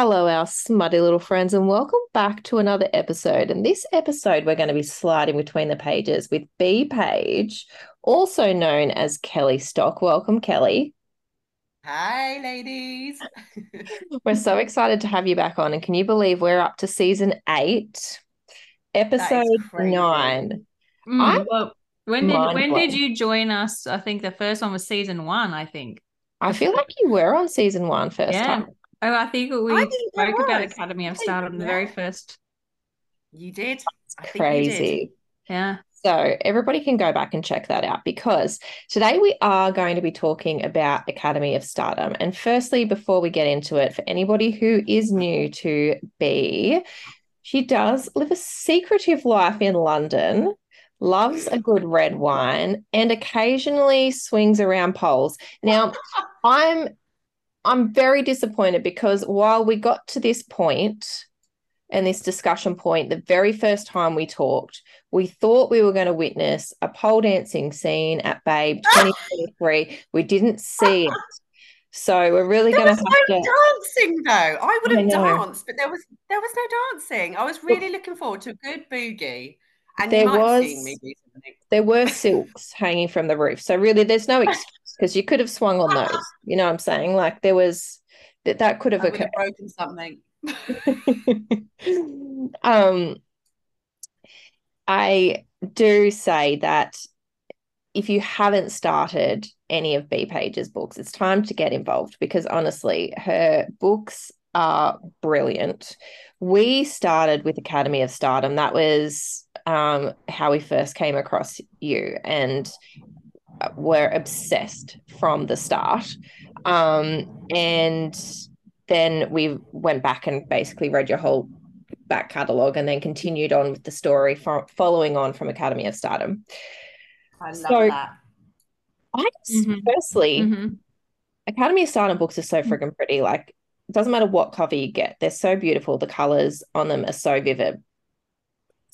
Hello, our smutty little friends, and welcome back to another episode. And this episode, we're going to be sliding between the pages with Bea Paige, also known as Kelly Stock. Welcome, Kelly. Hi, ladies. we're so excited to have you back on. And can you believe we're up to season eight, episode nine? Mm, well, when did when did you join us? I think the first one was season one. I think. I feel like you were on season one first yeah. time. Oh, I think we I spoke about Academy of Stardom the very first. You did. crazy. You did. Yeah. So everybody can go back and check that out because today we are going to be talking about Academy of Stardom. And firstly, before we get into it, for anybody who is new to Bea, she does live a secretive life in London loves a good red wine and occasionally swings around poles. Now, I'm I'm very disappointed because while we got to this point and this discussion point, the very first time we talked, we thought we were going to witness a pole dancing scene at Babe ah! 2023. we didn't see it. So we're really going to have no to dancing though. I would have danced, but there was there was no dancing. I was really looking forward to a good boogie. And there was there were silks hanging from the roof. So really there's no excuse because you could have swung on those. You know what I'm saying? Like there was that that could have I occurred. Have broken something. um, I do say that if you haven't started any of Bea Paige's books, it's time to get involved because honestly, her books are brilliant. We started with Academy of Stardom. That was um, how we first came across you. And were obsessed from the start. Um, and then we went back and basically read your whole back catalogue and then continued on with the story from following on from Academy of Stardom. I love so, that. I just, mm-hmm. firstly, mm-hmm. Academy of Stardom books are so friggin' pretty. Like, it doesn't matter what cover you get, they're so beautiful. The colors on them are so vivid.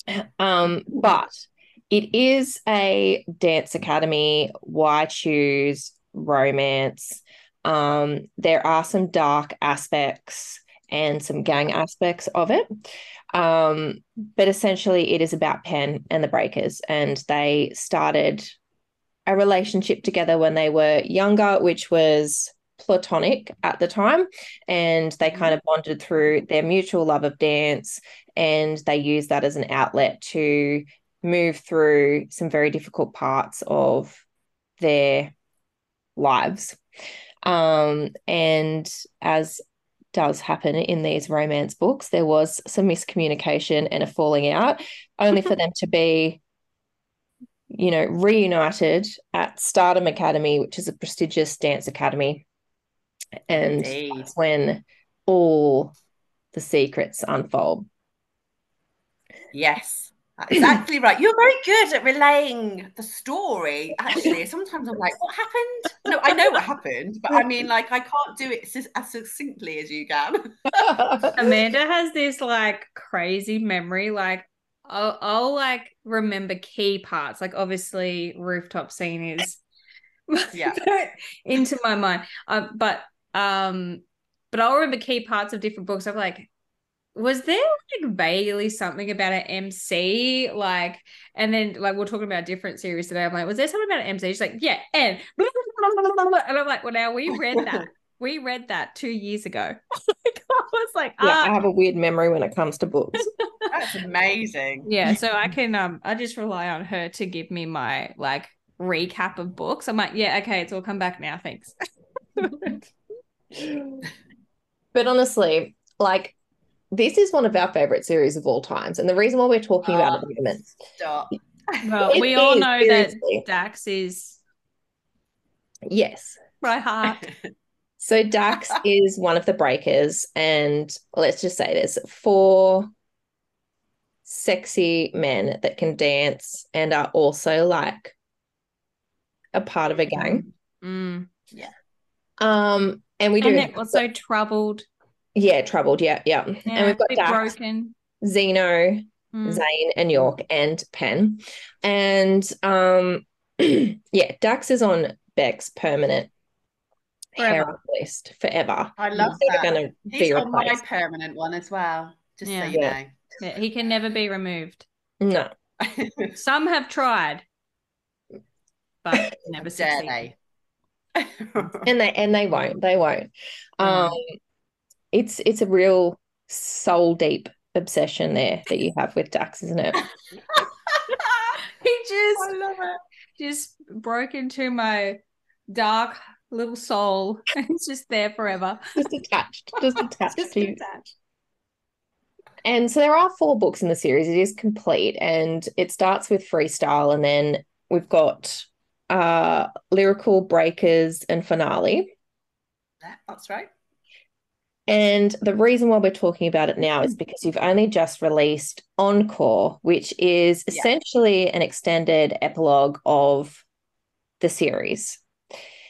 Um, but it is a dance academy. Why choose romance? Um, there are some dark aspects and some gang aspects of it. Um, but essentially, it is about Pen and the Breakers, and they started a relationship together when they were younger, which was platonic at the time. And they kind of bonded through their mutual love of dance, and they used that as an outlet to move through some very difficult parts of their lives. Um, and as does happen in these romance books, there was some miscommunication and a falling out, only for them to be, you know, reunited at Stardom Academy, which is a prestigious dance academy. And that's when all the secrets unfold. Yes. Exactly right. You're very good at relaying the story. Actually, sometimes I'm like, "What happened?" No, I know what happened, but I mean, like, I can't do it as succinctly as you can. Amanda has this like crazy memory. Like, I'll, I'll like remember key parts. Like, obviously, rooftop scene is yeah into my mind. Uh, but um, but I'll remember key parts of different books. I'm like, was there like vaguely something about an MC? Like, and then like we're talking about different series today. I'm like, was there something about an MC? She's like, yeah, and and I'm like, well, now we read that. we read that two years ago. I was like, yeah, ah. I have a weird memory when it comes to books. That's amazing. Yeah, so I can um I just rely on her to give me my like recap of books. I'm like, yeah, okay, it's all come back now. Thanks. but honestly, like this is one of our favorite series of all times. And the reason why we're talking about it at the moment. Stop. Well, we all know seriously. that Dax is. Yes. Right heart. so Dax is one of the breakers. And let's just say there's four sexy men that can dance and are also like a part of a gang. Mm. Yeah. Um, and we do and they're also troubled yeah, troubled. Yeah, yeah. yeah and we've got Dax, broken. Xeno, mm. Zayn, and York, and Pen. And um, yeah, Dax is on Beck's permanent parent list forever. I love He's that. Gonna He's be on my permanent one as well. Just Yeah. so you Yeah. Yeah, he can never be removed. No. Some have tried, but never Dare succeeded. they? and they and they won't. They won't. Um, it's it's a real soul deep obsession there that you have with Dax, isn't it? he just I love it. just broke into my dark little soul. It's just there forever. Just attached, just attached Just to you. attached. And so there are four books in the series. It is complete, and it starts with freestyle, and then we've got uh lyrical breakers and finale. That's right. And the reason why we're talking about it now is mm-hmm. because you've only just released Encore, which is Yeah. essentially an extended epilogue of the series.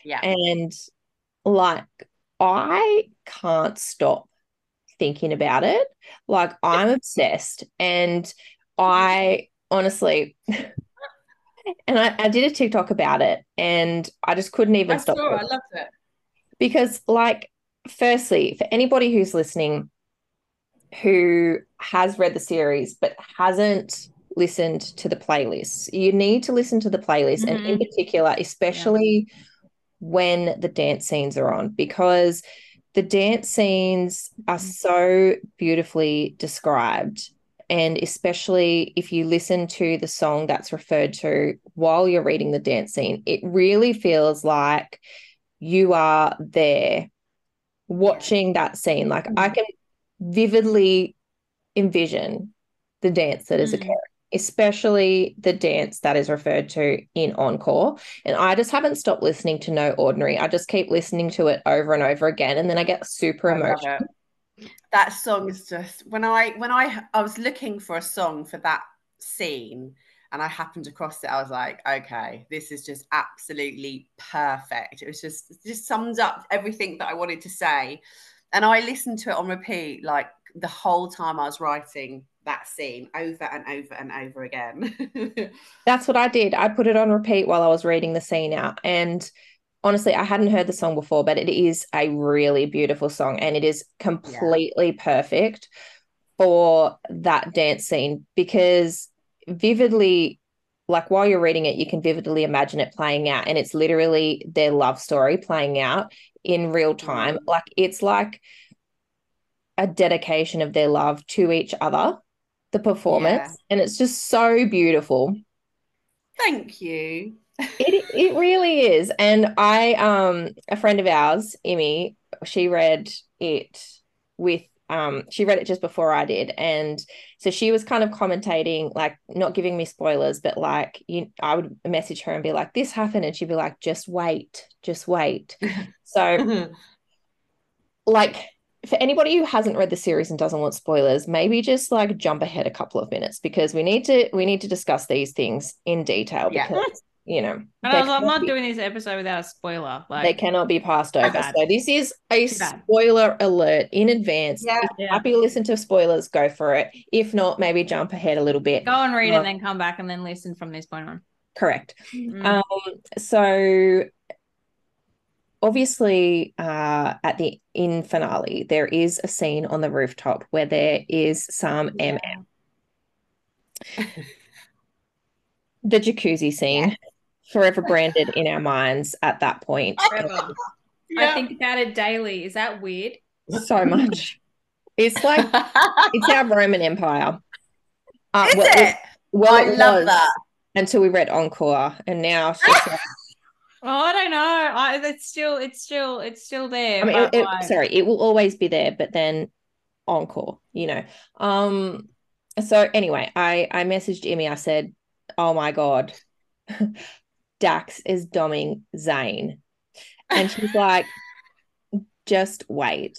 Yeah. And like, I can't stop thinking about it. Like, I'm obsessed. And I honestly, and I, I did a TikTok about it, and I just couldn't even I stop. saw. I loved it. because like firstly for anybody who's listening who has read the series but hasn't listened to the playlist, you need to listen to the playlist and in mm-hmm. particular especially when the dance scenes are on because the dance scenes are mm-hmm. so beautifully described and especially if you listen to the song that's referred to while you're reading the dance scene it really feels like you are there watching that scene. Like I can vividly envision the dance that is Mm. occurring, especially the dance that is referred to in Encore. And I just haven't stopped listening to No Ordinary. I just keep listening to it over and over again. And then I get super I emotional. That song is just when I when I I was looking for a song for that scene and I happened across it, I was like, okay, this is just absolutely perfect. It was just it just sums up everything that I wanted to say. And I listened to it on repeat like the whole time I was writing that scene over and over and over again. That's what I did. I put it on repeat while I was reading the scene out. And honestly, I hadn't heard the song before, but it is a really beautiful song and it is completely perfect for that dance scene because vividly, like while you're reading it, you can vividly imagine it playing out. And it's literally their love story playing out in real time. Like it's like a dedication of their love to each other, the performance. Yeah. And it's just so beautiful. Thank you. It it really is. And I um a friend of ours, Emmy, she read it with um she read it just before I did. And so she was kind of commentating, like not giving me spoilers, but like you I would message her and be like, this happened, and she'd be like, just wait, just wait. So like for anybody who hasn't read the series and doesn't want spoilers, maybe just like jump ahead a couple of minutes because we need to we need to discuss these things in detail Yeah. because you know And I was like, I'm not be- doing this episode without a spoiler. Like, they cannot be passed over. bad. So this is a bad. spoiler alert in advance. Yeah. If you're Yeah. happy to listen to spoilers, go for it. If not, maybe jump ahead a little bit. go and read Uh, and then come back and then listen from this point on. Correct. Mm. Um, so obviously, uh, at the in finale, there is a scene on the rooftop where there is some Yeah. MM. The jacuzzi scene, forever branded in our minds at that point. Forever. I think about it daily. Is that weird? So much. It's like it's our Roman Empire. Uh, Is well, it? well, I it love was that. until we read Encore, and now it's just like, Oh, I don't know. I, it's still, it's still, it's still there. I mean, it, it- sorry, it will always be there, but then Encore, you know. Um. So anyway, I I messaged Emmy. I said, "Oh my god, Dax is doming Zayn," and she's like, "Just wait."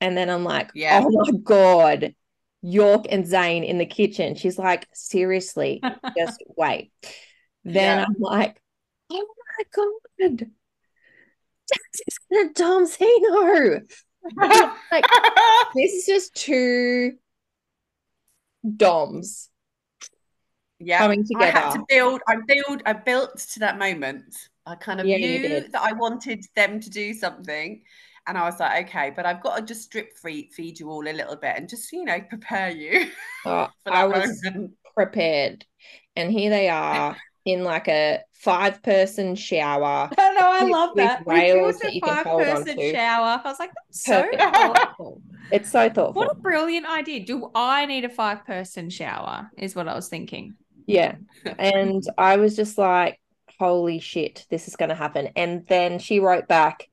And then I'm like, Yeah. "Oh my god." York and Zayn in the kitchen. She's like, seriously, just wait. Then Yeah. I'm like, oh my god, Dax is gonna dom Xeno. like this is just two doms yeah, coming together. I had to build. I build. I built to that moment. I kind of yeah, knew that I wanted them to do something, and I was like, okay, but I've got to just strip feed, feed you all a little bit and just you know prepare you. Oh, I was moment. prepared, and here they are in like a five person shower. I know, I love that. Rails that you five can hold person shower. I was like, that's so thoughtful. It's so thoughtful. What a brilliant idea. Do I need a five person shower? Is what I was thinking. Yeah. And I was just like, holy shit, this is going to happen. And then she wrote back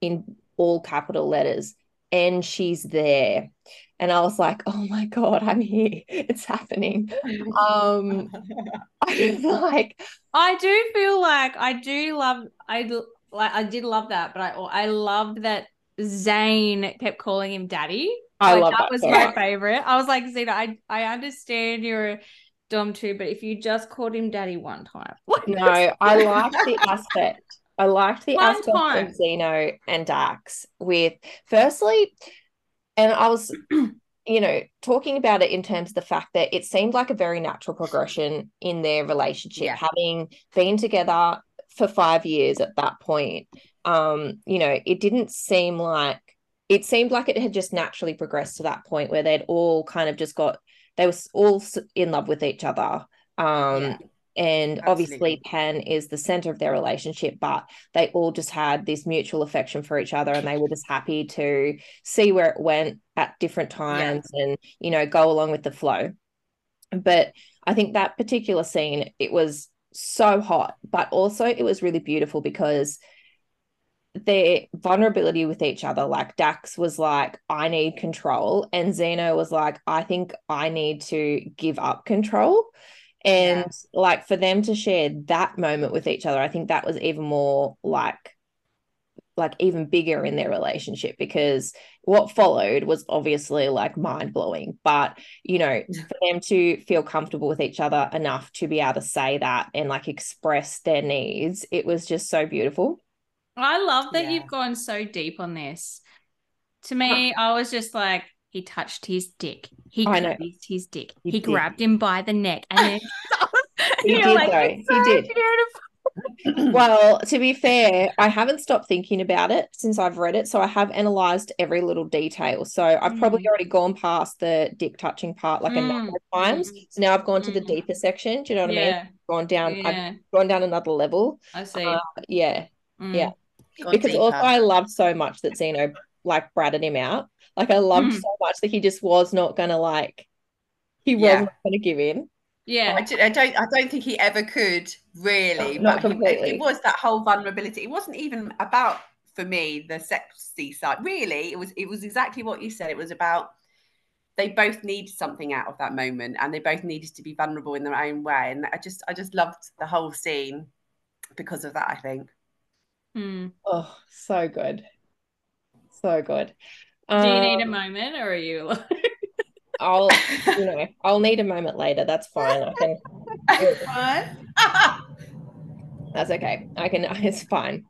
in all capital letters, and she's there and I was like, "Oh my god, I'm here! It's happening." Um, I like, I do feel like I do love, I like, I did love that, but I I loved that Zayn kept calling him daddy. I like, love that, that was my favorite. I was like, Zena, I I understand you're Dom too, but if you just called him daddy one time, no, I liked the aspect. I liked the one aspect time. of Xeno and Dax with firstly and I was, you know, talking about it in terms of the fact that it seemed like a very natural progression in their relationship, yeah. having been together for five years at that point. Um, you know, it didn't seem like it seemed like it had just naturally progressed to that point where they'd all kind of just got they were all in love with each other. Um, yeah. And Absolutely. obviously, Pen is the center of their relationship, but they all just had this mutual affection for each other and they were just happy to see where it went at different times yeah. and, you know, go along with the flow. But I think that particular scene, it was so hot, but also it was really beautiful because their vulnerability with each other like dax was like i need control and xeno was like i think i need to give up control. And yeah. like for them to share that moment with each other i think that was even more like like even bigger in their relationship because what followed was obviously like mind blowing but you know for them to feel comfortable with each other enough to be able to say that and like express their needs it was just so beautiful i love that yeah. you've gone so deep on this to me i was just like he touched his dick. He squeezed his dick. He, he grabbed him by the neck, and then he did like, though. So he did. Beautiful. well, to be fair, I haven't stopped thinking about it since I've read it. So I have analyzed every little detail. So I've mm. probably already gone past the dick touching part like mm. a number of times. Mm. So now I've gone to the mm. deeper section. Do you know what yeah. I mean? Gone down, yeah. I've gone down another level. I see. Uh, yeah. Mm. Yeah. Because deeper. also I loved so much that Xeno like bratted him out. Like I loved mm. so much that he just was not gonna like he yeah. wasn't gonna give in. Yeah, I, I, don't. I don't think he ever could really. No, not completely. He, it was that whole vulnerability. It wasn't even about for me the sexy side. Really, it was. It was exactly what you said. It was about they both needed something out of that moment, and they both needed to be vulnerable in their own way. And I just, I just loved the whole scene because of that. I think. Mm. Oh, so good, so good. Do you need a um, moment or are you like I'll you know, I'll need a moment later. That's fine. I can That's okay. I can it's fine.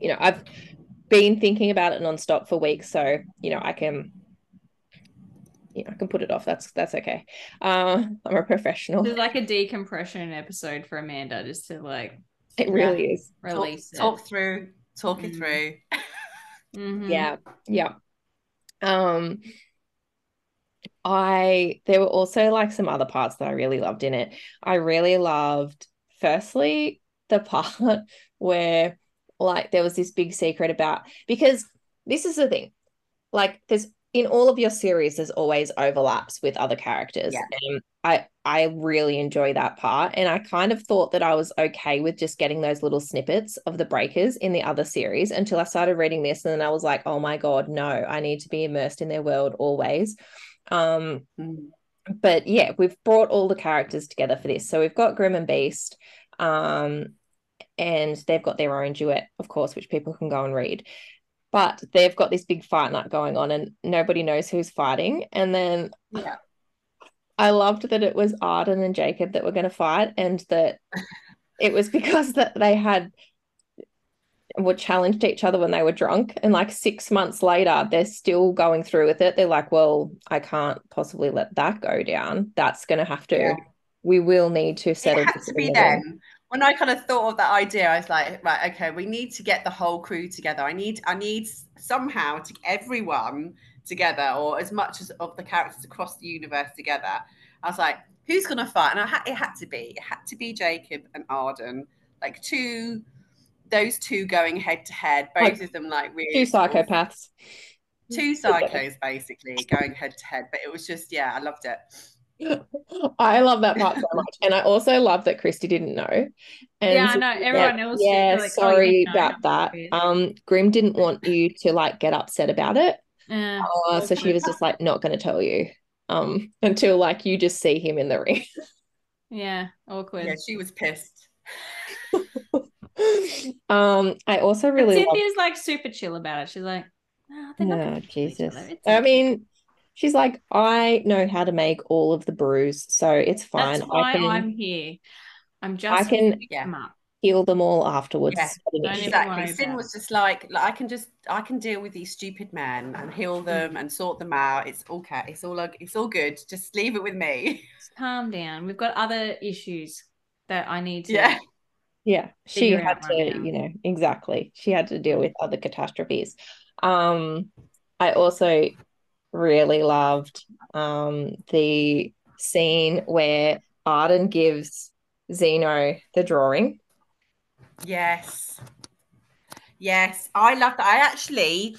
You know, I've been thinking about it nonstop for weeks, so you know, I can you know, I can put it off. That's that's okay. Uh, I'm a professional. It's like a decompression episode for Amanda, just to like. It really yeah, is. Release talk, talk through, talk mm-hmm. it through. Mm-hmm. Yeah, yeah. Um, I there were also like some other parts that I really loved in it. I really loved firstly the part where like there was this big secret about because this is the thing. Like there's in all of your series there's always overlaps with other characters. Yeah. I I really enjoy that part and I kind of thought that I was okay with just getting those little snippets of the breakers in the other series until I started reading this and then I was like, "Oh my god, no. I need to be immersed in their world always." Um mm. but yeah, we've brought all the characters together for this. So we've got Grim and Beast um and they've got their own duet, of course, which people can go and read but they've got this big fight night going on and nobody knows who's fighting and then yeah I loved that it was Arden and Jacob that were going to fight, and that it was because that they had were challenged each other when they were drunk, and like six months later, they're still going through with it. They're like, "Well, I can't possibly let that go down. That's going to have to." Yeah. we will need to settle. It had to be then. When I kind of thought of that idea, I was like, right, okay, we need to get the whole crew together. I need, I need somehow to get everyone together, or as much as of the characters across the universe together. I was like, who's gonna fight? And I had, it had to be, it had to be Jacob and Arden, like two, those two going head to head, both like, of them like really two psychopaths, two psychos basically going head to head. But it was just, yeah, I loved it. I love that part so much. And I also love that Kristy didn't know. And yeah, I know. Everyone yeah, else. Yeah, like, sorry oh, about that. Um, Grimm didn't want you to like get upset about it. Uh, uh, so she was just like not gonna tell you. Um, until like you just see him in the ring. yeah, awkward. Yeah, she was pissed. um, I also really Cynthia's loved... like super chill about it. She's like, oh, oh Jesus. I mean, She's like, I know how to make all of the brews, so it's fine. That's why I can, I'm here. I'm just I can yeah. Heal them all afterwards. Yeah, exactly. Sin was just like, like, I can just I can deal with these stupid men and heal mm. them and sort them out. It's okay. It's all it's all good. Just leave it with me. Just calm down. We've got other issues that I need to Yeah. Yeah. She had to, right you know, exactly. She had to deal with other catastrophes. Um I also really loved um, the scene where Arden gives Xeno the drawing. Yes. Yes, I love that. I actually,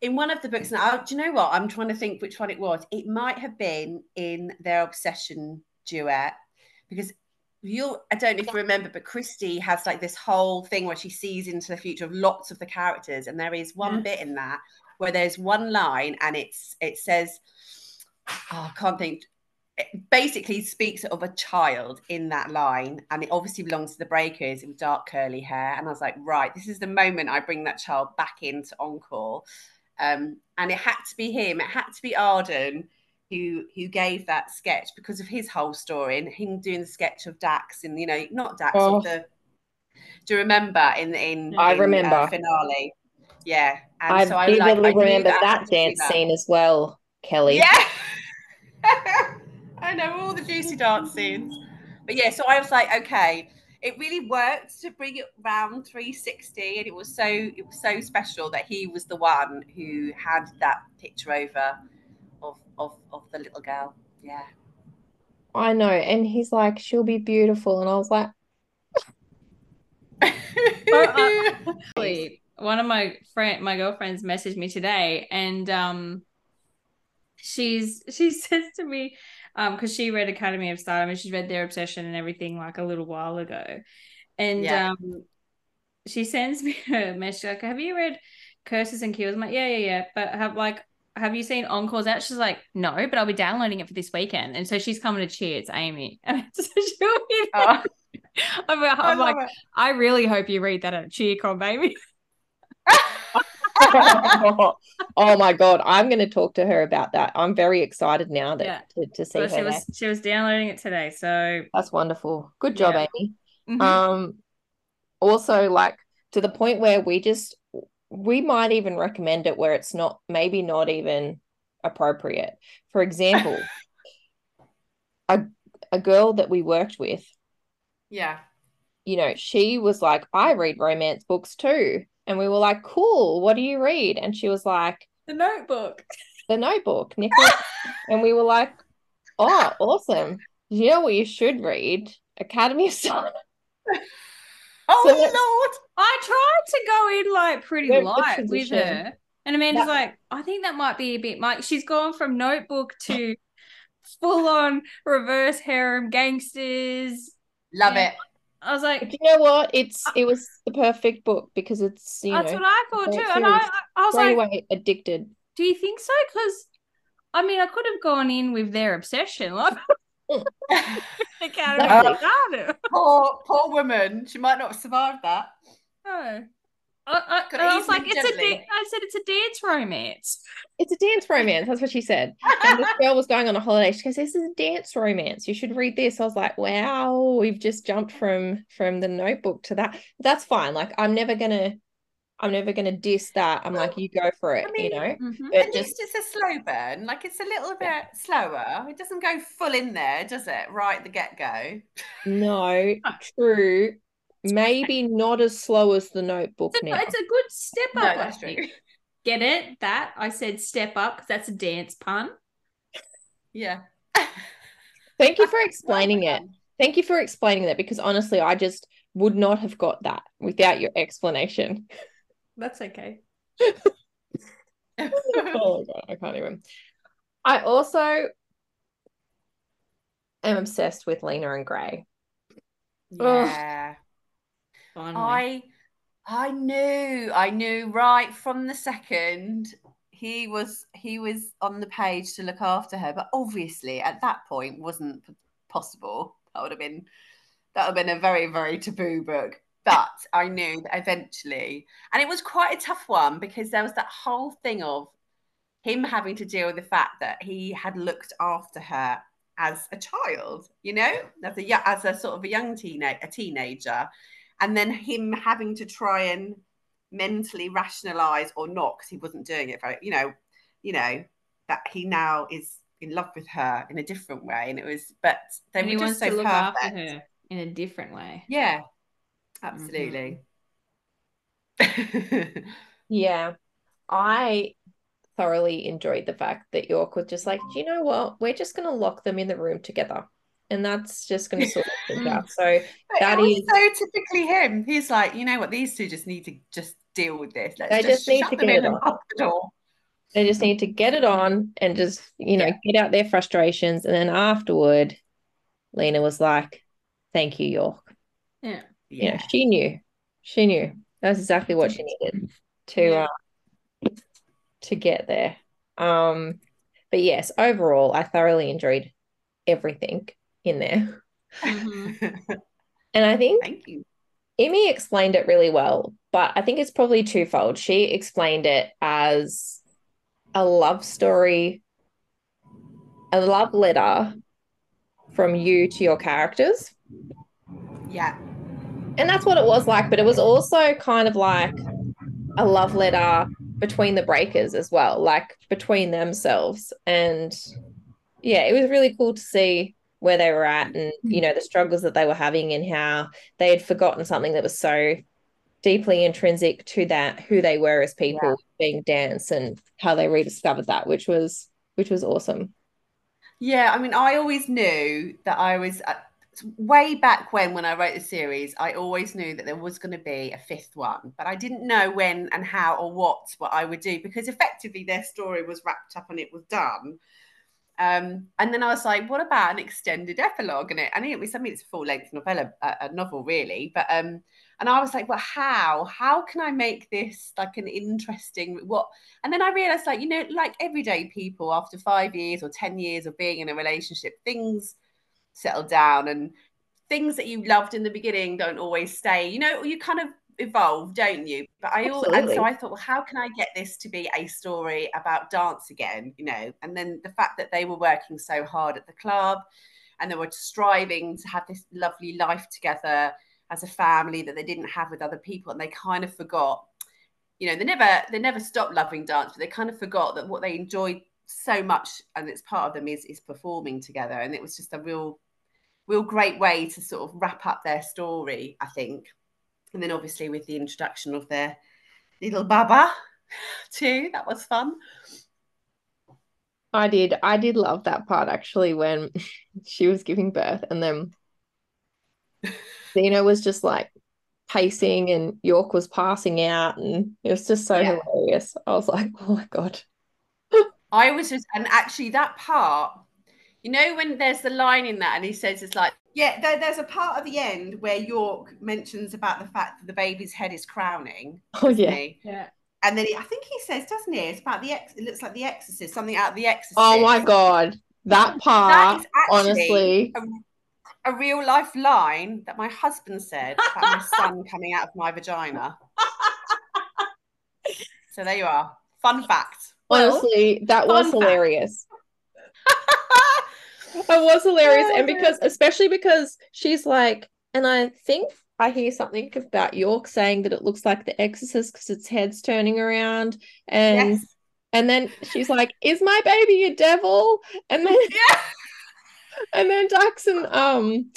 in one of the books, now, do you know what? I'm trying to think which one it was. It might have been in their obsession duet because you'll, I don't know if you remember, but Kristy has like this whole thing where she sees into the future of lots of the characters. And there is one yeah. bit in that where there's one line and it's it says, oh, I can't think. It basically speaks of a child in that line, and it obviously belongs to the Breakers with dark curly hair. And I was like, right, this is the moment I bring that child back into Encore. Um, and it had to be him. It had to be Arden who who gave that sketch because of his whole story and him doing the sketch of Dax and you know not Dax oh. the do you remember in in I in, remember uh, finale yeah. And I so I vividly like, remember that, that dance scene as well, Kelly. Yeah. I know all the juicy dance scenes. But yeah, so I was like, okay, it really worked to bring it round 360 and it was so it was so special that he was the one who had that picture over of of, of the little girl. Yeah. I know. And he's like, she'll be beautiful. And I was like, uh, one of my friend my girlfriends messaged me today and um she's she says to me um because she read academy of stardom and she's read their obsession and everything like a little while ago and yeah. um she sends me a message like have you read curses and kills i'm like yeah yeah yeah but have like have you seen encores out she's like no but i'll be downloading it for this weekend and so she's coming to cheer it's amy and so she'll be oh. I'm, I'm like, it. I really hope you read that at CheerCon, baby. oh my god, I'm going to talk to her about that. I'm very excited now that yeah. to, to see well, her. She was, she was downloading it today, so that's wonderful. Good job, yeah. Amy. Mm-hmm. Um, also, like to the point where we just we might even recommend it where it's not maybe not even appropriate. For example, a a girl that we worked with, yeah, you know, she was like, I read romance books too. And we were like, cool, what do you read? And she was like, The Notebook. The Notebook, Nicholas. and we were like, oh, awesome. You know what you should read? Academy of Stardom. oh, so Lord. I tried to go in like pretty light with her. And Amanda's that- like, I think that might be a bit much. She's gone from notebook to full on reverse harem gangsters. Love it. I was like, but you know what? It's it was the perfect book because it's you that's know, what I thought too, and I I was like, away addicted. Do you think so? Because I mean, I could have gone in with their obsession, like. the uh, poor, poor woman. She might not have survived that. Oh. I, I, I was like, it's a. Da- I said it's a dance romance. It's a dance romance. That's what she said. And this girl was going on a holiday. She goes, "This is a dance romance. You should read this." I was like, "Wow, we've just jumped from from the Notebook to that. That's fine. Like, I'm never gonna I'm never going to diss that. I'm like, you go for it, I mean, you know. Mhm. But At just least it's a slow burn. Like it's a little bit Yeah. slower. It doesn't go full in there, does it? Right at the get go. no, true. Maybe not as slow as the Notebook It's a, now. it's a good step No, up. I that's true. Get it? That I said step up because that's a dance pun. Yeah. Thank you for explaining it. Thank you for explaining that because honestly, I just would not have got that without your explanation. That's okay. oh my god, I can't even. I also am obsessed with Lena and Gray. yeah. Finally. I I knew, I knew right from the second he was he was on the page to look after her, but obviously at that point wasn't possible. That would have been that would have been a very very taboo book. But I knew that eventually, and it was quite a tough one because there was that whole thing of him having to deal with the fact that he had looked after her as a child, you know, as a as a sort of a young teenage a teenager, and then him having to try and mentally rationalize or not because he wasn't doing it very, you know, you know that he now is in love with her in a different way, and it was, but they and he were wants just so to look perfect. after her in a different way. Yeah, mm-hmm. absolutely. Yeah, I thoroughly enjoyed the fact that York was just like, do you know what? We're just going to lock them in the room together. And that's just going to sort things Mm. out. So But That is- so typically him. He's like, you know what, these two just need to just deal with this. Let's They just, just need shut to them get in it on. the door. they just need to get it on and just, you know, Yeah. get out their frustrations. And then afterward, Lena was like, thank you, York. Yeah. You know, she knew. She knew. That's exactly what she needed to Yeah. uh, to get there. Um, but yes, overall, I thoroughly enjoyed everything in there. Mhm. And I think Thank you. Amy explained it really well, but I think it's probably twofold. She explained it as a love story, a love letter from you to your characters. Yeah. And that's what it was like, but it was also kind of like a love letter between the breakers as well, like between themselves. And yeah, it was really cool to see where they were at and, you know, the struggles that they were having and how they had forgotten something that was so deeply intrinsic to that, who they were as people being dance and how they rediscovered that, which was which was awesome. Yeah, I mean, I always knew that I was uh, way back when when I wrote the series. I always knew that there was going to be a fifth one, but I didn't know when and how or what what I would do because effectively their story was wrapped up and it was done. Um, and then I was like, what about an extended epilogue And it? And it was, something that's a full length novella, a, a novel really, but um, and I was like, well, how? How can I make this like an interesting what? And then I realized, like, you know, like everyday people after five years or 10 years of being in a relationship, things settle down and things that you loved in the beginning don't always stay. You know, you kind of evolve, don't you? But I all and so I thought, well, how can I get this to be a story about dance again? You know, and then the fact that they were working so hard at the club and they were striving to have this lovely life together as a family that they didn't have with other people and they kind of forgot you know they never they never stopped loving dance but they kind of forgot that what they enjoyed so much and it's part of them is is performing together and it was just a real real great way to sort of wrap up their story i think and then obviously with the introduction of their little baba too that was fun I did I did love that part actually when she was giving birth and then Dina was just like pacing and York was passing out and it was just so Yeah. hilarious. I was like, oh my God. I was just, and actually that part, you know, when there's the line in that, and he says it's like, yeah, there, there's a part of the end where York mentions about the fact that the baby's head is crowning. Oh yeah. he? Yeah. And then he, I think he says, doesn't he? It's about the ex. It looks like the Exorcist, something out of the Exorcist. Oh my God. That That part, is actually honestly. a, a real life line that my husband said about my son coming out of my vagina. so there you are. Fun fact. Well, Honestly, that was fact. hilarious. It was hilarious. Oh, and because, especially because she's like, and I think I hear something about York saying that it looks like The Exorcist because its head's turning around, and Yes. and then she's like, "Is my baby a devil?" And then Yeah. and then Dax and um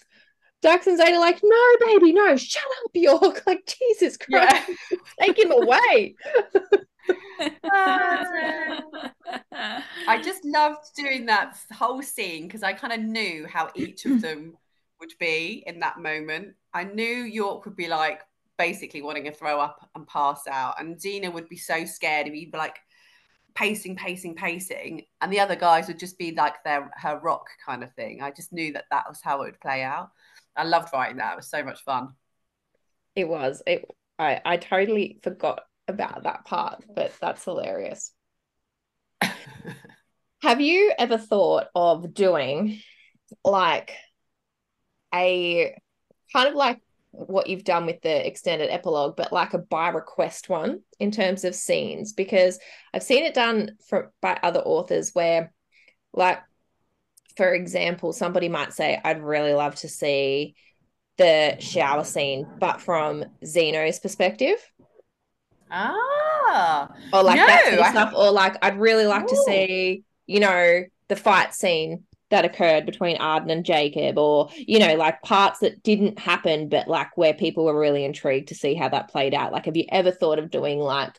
Dax and Zayn are like, "No, baby, no, shut up, York!" Like Jesus Christ, Yeah. take him away. I just loved doing that whole scene because I kind of knew how each of them would be in that moment. I knew York would be like basically wanting to throw up and pass out, and Dina would be so scared and he'd be like pacing, pacing, pacing, and the other guys would just be like their her rock kind of thing. I just knew that that was how it would play out. I loved writing that; it was so much fun. It was. It. I. I totally forgot about that part, but that's hilarious. Have you ever thought of doing like a kind of like what you've done with the extended epilogue, but like a by request one in terms of scenes? Because I've seen it done for by other authors where, like, for example, somebody might say, I'd really love to see the shower scene, but from Xeno's perspective. Ah, or like that sort of I- stuff, or like I'd really like to see, you know, the fight scene that occurred between Arden and Jacob, or you know, like parts that didn't happen, but like where people were really intrigued to see how that played out. Like, have you ever thought of doing like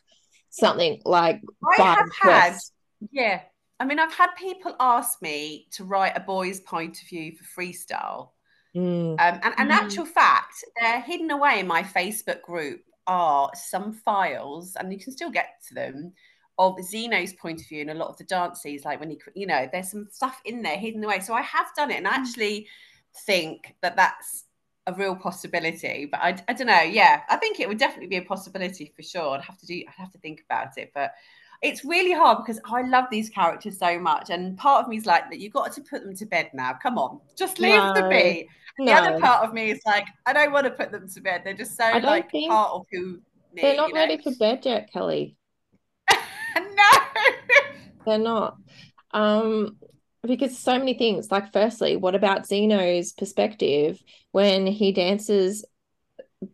something like I have had? Yeah. I mean, I've had people ask me to write a boy's point of view for freestyle. Mm, Um, and in Mm. actual fact, they're hidden away in my Facebook group are some files, and you can still get to them, of Xeno's point of view and a lot of the dances, like when he, you know, there's some stuff in there hidden away. So I have done it and I hmm. actually think that that's a real possibility. But I, I don't know. Yeah, I think it would definitely be a possibility for sure. I'd have to do, I'd have to think about it. But it's really hard because I love these characters so much. And part of me is like, that you've got to put them to bed now. Come on, just leave them No. be. No, The other part of me is like, I don't want to put them to bed. They're just so like think- part of who me, they're not you know? ready for bed yet, Kelly. no. They're not. Um, because so many things. Like, firstly, what about Xeno's perspective when he dances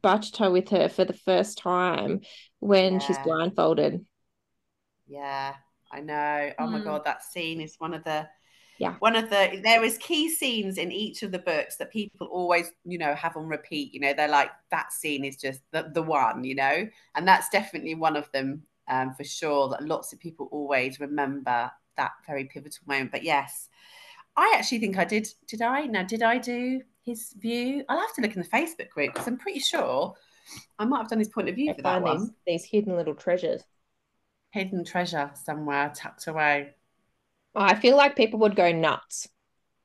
bachata with her for the first time when she's blindfolded? yeah, I know. Oh my Mm. god, that scene is one of the Yeah. one of the there is key scenes in each of the books that people always you know have on repeat you know they're like that scene is just the, the one you know? And that's definitely one of them um, for sure that lots of people always remember that very pivotal moment. But yes i actually think i did did i? Now did i do his view? I'll have to look in the facebook group because i'm pretty sure i might have done his point of view I for that one. these hidden little treasures. hidden treasure somewhere tucked away I feel like people would go nuts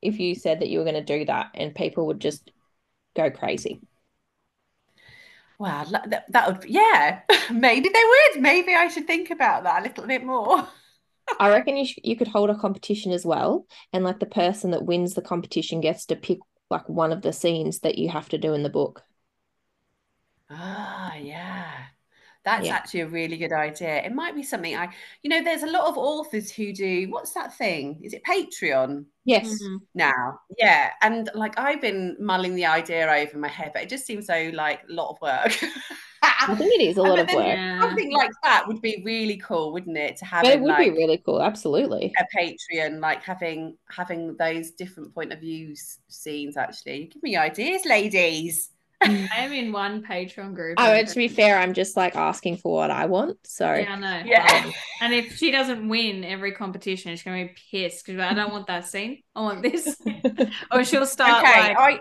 if you said that you were going to do that, and people would just go crazy. Wow, that, that would yeah, maybe they would. Maybe I should think about that a little bit more. I reckon you sh- you could hold a competition as well, and like the person that wins the competition gets to pick like one of the scenes that you have to do in the book. Ah, yeah. That's Yeah. actually a really good idea. It might be something I, you know, there's a lot of authors who do what's that thing? Is it Patreon Yes. Mhm. now? Yeah. And like I've been mulling the idea over my head, but it just seems so like a lot of work. I think it is a lot of then work, Yeah. Something like that would be really cool, wouldn't it? To have but it would like be really cool. Absolutely. a Patreon, like having having those different point of views scenes. Actually, give me ideas, ladies. I am in one Patreon group. Oh, and- to be fair, I'm just like asking for what I want. So yeah, I know. Yeah. um, And if she doesn't win every competition, she's gonna be pissed because I don't want that scene. I want this. or she'll start okay, like I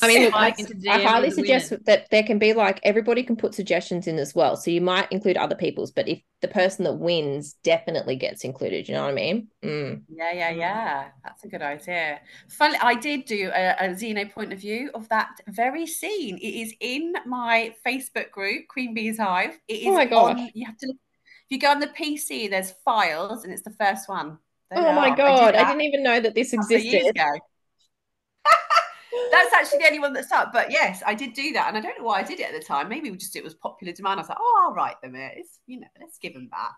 I mean, look, I, I highly suggest women. that there can be like everybody can put suggestions in as well. So you might include other people's, but if the person that wins definitely gets included, you know what I mean? Mm. Yeah, yeah, yeah. That's a good idea. Funny, I did do a, a Xeno point of view of that very scene. It is in my Facebook group, Queen Bee's Hive. It is Oh my gosh. on. You have to. Look, if you go on the PC, there's files, and it's the first one. There Oh you my are. god, did I didn't even know that this a couple of years existed. That's actually the only one that's up. But yes, I did do that, and I don't know why I did it at the time. Maybe it just it was popular demand. I was like, oh, I'll write them it. It's you know, let's give them that.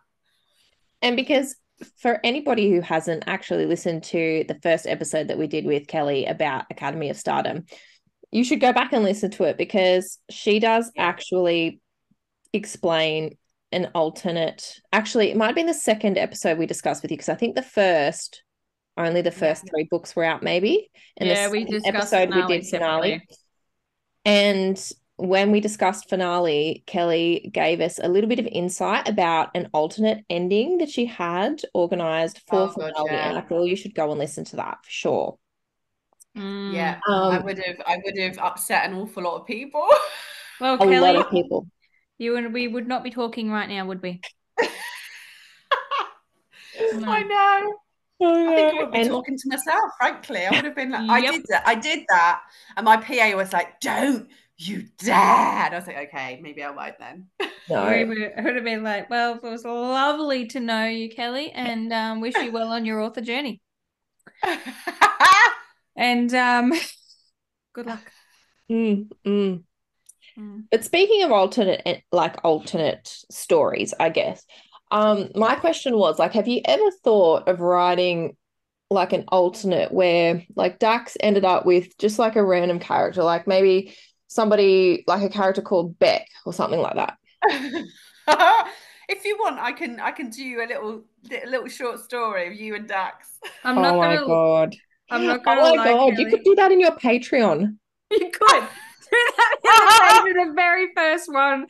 And because for anybody who hasn't actually listened to the first episode that we did with Kelly about Academy of Stardom, You should go back and listen to it because she does actually explain an alternate. Actually, it might have been the second episode we discussed with you because I think the first, only the first yeah. three books were out, maybe. And yeah, we discussed episode we did finale. And when we discussed finale, Kelly gave us a little bit of insight about an alternate ending that she had organized for oh, finale, God, yeah. and I feel you should go and listen to that for sure. Mm. Yeah, um, I would have, I would have upset an awful lot of people. Well, a Kelly, lot of people. You and we would not be talking right now, would we? no. I know. Oh, I think I would be and... talking to myself, frankly. I would have been like, yep. I did that. I did that. And my PA was like, don't you dare. I was like, okay, maybe I won't then. No. I would have been like, well, it was lovely to know you, Kelly, and um, wish you well on your author journey. and um, good luck. Mm, mm. Mm. But speaking of alternate, like alternate stories, I guess, um, my question was like, have you ever thought of writing like an alternate where like Dax ended up with just like a random character, like maybe somebody like a character called Beck or something like that? if you want, I can I can do a little a little short story of you and Dax. I'm not oh gonna, my god! I'm not gonna. Oh my god! You could do that in your Patreon. You could the very first one.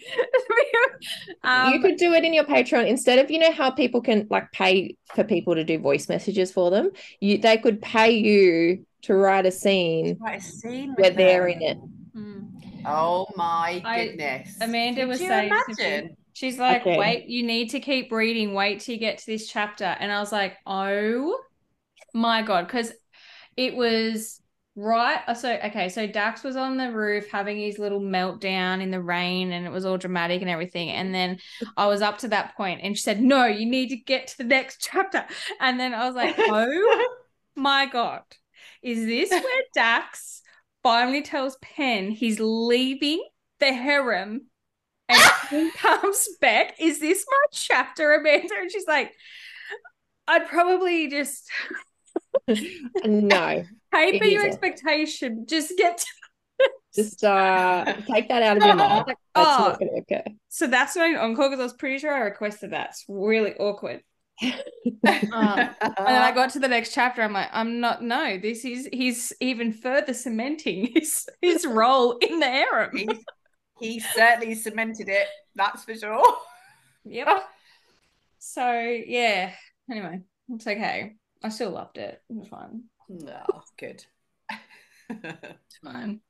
um, you could do it in your Patreon instead of you know how people can like pay for people to do voice messages for them. You they could pay you to write a scene, write a scene where them. they're in it. Hmm. Oh my goodness! I, Amanda Could was saying, imagine? she's like, okay. "Wait, you need to keep reading. Wait till you get to this chapter." And I was like, "Oh my god!" Because it was Right. Uh, so, okay. So Dax was on the roof having his little meltdown in the rain and it was all dramatic and everything. And then I was up to that point and she said, No, you need to get to the next chapter. And then I was like, Oh my God. Is this where Dax finally tells Pen he's leaving the harem and comes back? Is this my chapter, Amanda? And she's like, I'd probably just. No, Paper your expectation. Just get to just uh take that out of your mind. Like, that's oh, not gonna occur. So that's my encore because I was pretty sure I requested that. It's really awkward. um, and then I got to the next chapter. I'm like, I'm not. No, this is he's even further cementing his his role in the harem. He, he certainly cemented it. That's for sure. Yep. so yeah. Anyway, it's okay. I still loved it. It was fun. No, good. it's fine.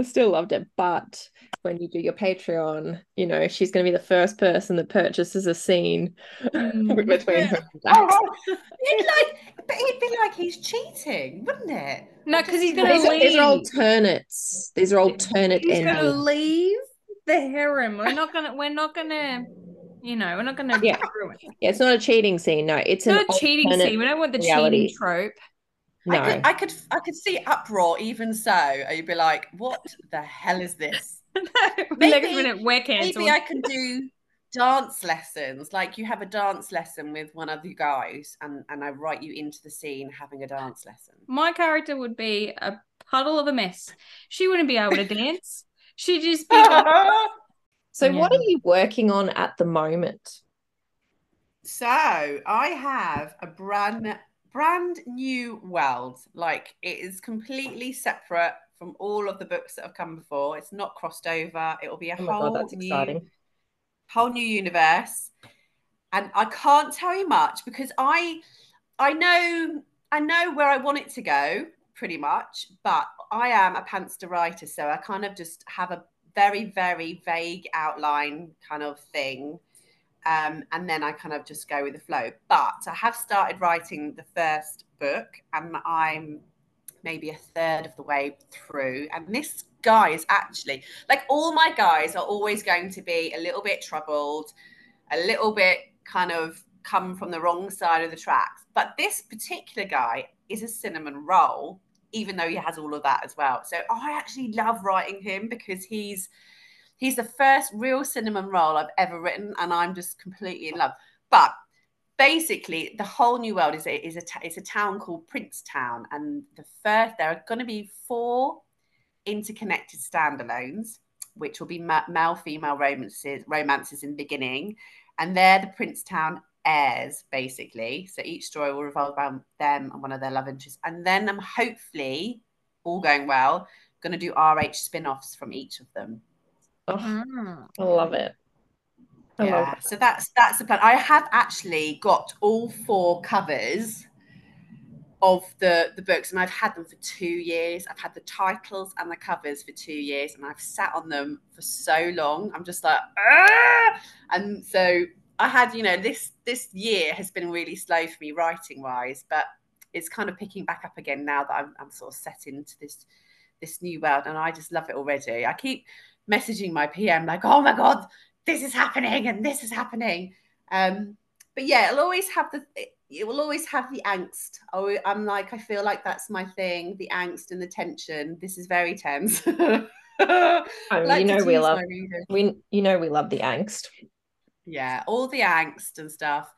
I still loved it, but when you do your Patreon, you know she's going to be the first person that purchases a scene mm. between her. And oh, he'd like, but he'd be like he's cheating, wouldn't it? No, because he's going to leave. These are alternates. These are alternate. He's going to leave the harem. We're not gonna. We're not gonna you know, we're not going to yeah. ruin it. Yeah, it's not a cheating scene. No, it's, it's not a cheating scene. We don't want the reality. cheating trope. No. I could, I could, I could see uproar. Even so, you'd be like, "What the hell is this?" maybe, Next minute, we're cancelled. Maybe I can do dance lessons. Like you have a dance lesson with one of the guys, and and I write you into the scene having a dance lesson. My character would be a puddle of a mess. She wouldn't be able to dance. She'd just be. so, yeah. what are you working on at the moment? So, I have a brand brand new world. Like it is completely separate from all of the books that have come before. It's not crossed over. It will be a oh whole God, new, exciting. whole new universe. And I can't tell you much because I, I know, I know where I want it to go pretty much. But I am a pantser writer, so I kind of just have a very, very vague outline kind of thing um, and then I kind of just go with the flow. But I have started writing the first book, and I'm maybe a third of the way through. And this guy is actually like all my guys are always going to be a little bit troubled, a little bit kind of come from the wrong side of the tracks. But this particular guy is a cinnamon roll, even though he has all of that as well. So I actually love writing him because he's He's the first real cinnamon roll I've ever written, and I'm just completely in love. But basically, the whole new world is a, is a it's a town called Princetown, and the first there are going to be four interconnected standalones, which will be male female romances romances in the beginning, and they're the Princetown heirs basically. So each story will revolve around them and one of their love interests, and then I'm hopefully all going well going to do RH spin-offs from each of them. Oh, I love it. I yeah, love it. so that's that's the plan. I have actually got all four covers of the the books and I've had them for 2 years. I've had the titles and the covers for 2 years and I've sat on them for so long. I'm just like ah! and so I had, you know, this this year has been really slow for me writing wise, but it's kind of picking back up again now that I'm, I'm sort of set into this this new world and I just love it already. I keep messaging my PM like, "Oh my god, this is happening and this is happening." Um, but yeah, it'll always have the it will always have the angst. Oh, I'm like, I feel like that's my thing, the angst and the tension. This is very tense. I like you know we love we you know we love the angst. Yeah, all the angst and stuff.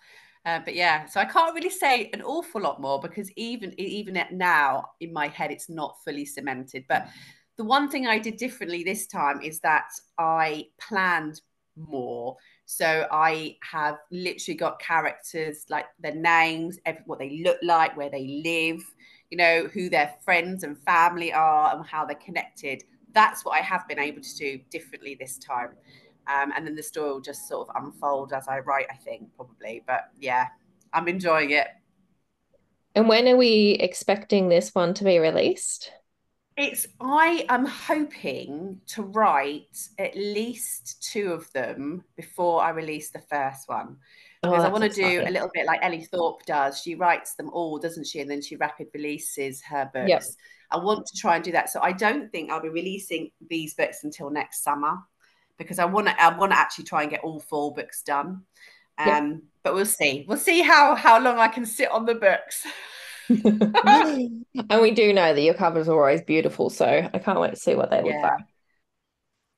Uh, but yeah, so I can't really say an awful lot more because even even at now in my head it's not fully cemented. But the one thing I did differently this time is that I planned more. So I have literally got characters like their names, every, what they look like, where they live, you know, who their friends and family are, and how they're connected. That's what I have been able to do differently this time. Um, and then the story will just sort of unfold as I write, I think, probably. But yeah, I'm enjoying it. And when are we expecting this one to be released? It's I am hoping to write at least two of them before I release the first one. Oh, because oh, I want to do a little bit like Elle Thorpe does. She writes them all, doesn't she? And then she rapid releases her books. Yep. I want to try and do that. So I don't think I'll be releasing these books until next summer because I want to I want to actually try and get all four books done. Um, yeah. but we'll see. We'll see how how long I can sit on the books. and we do know that your covers are always beautiful, so I can't wait to see what they look yeah. like.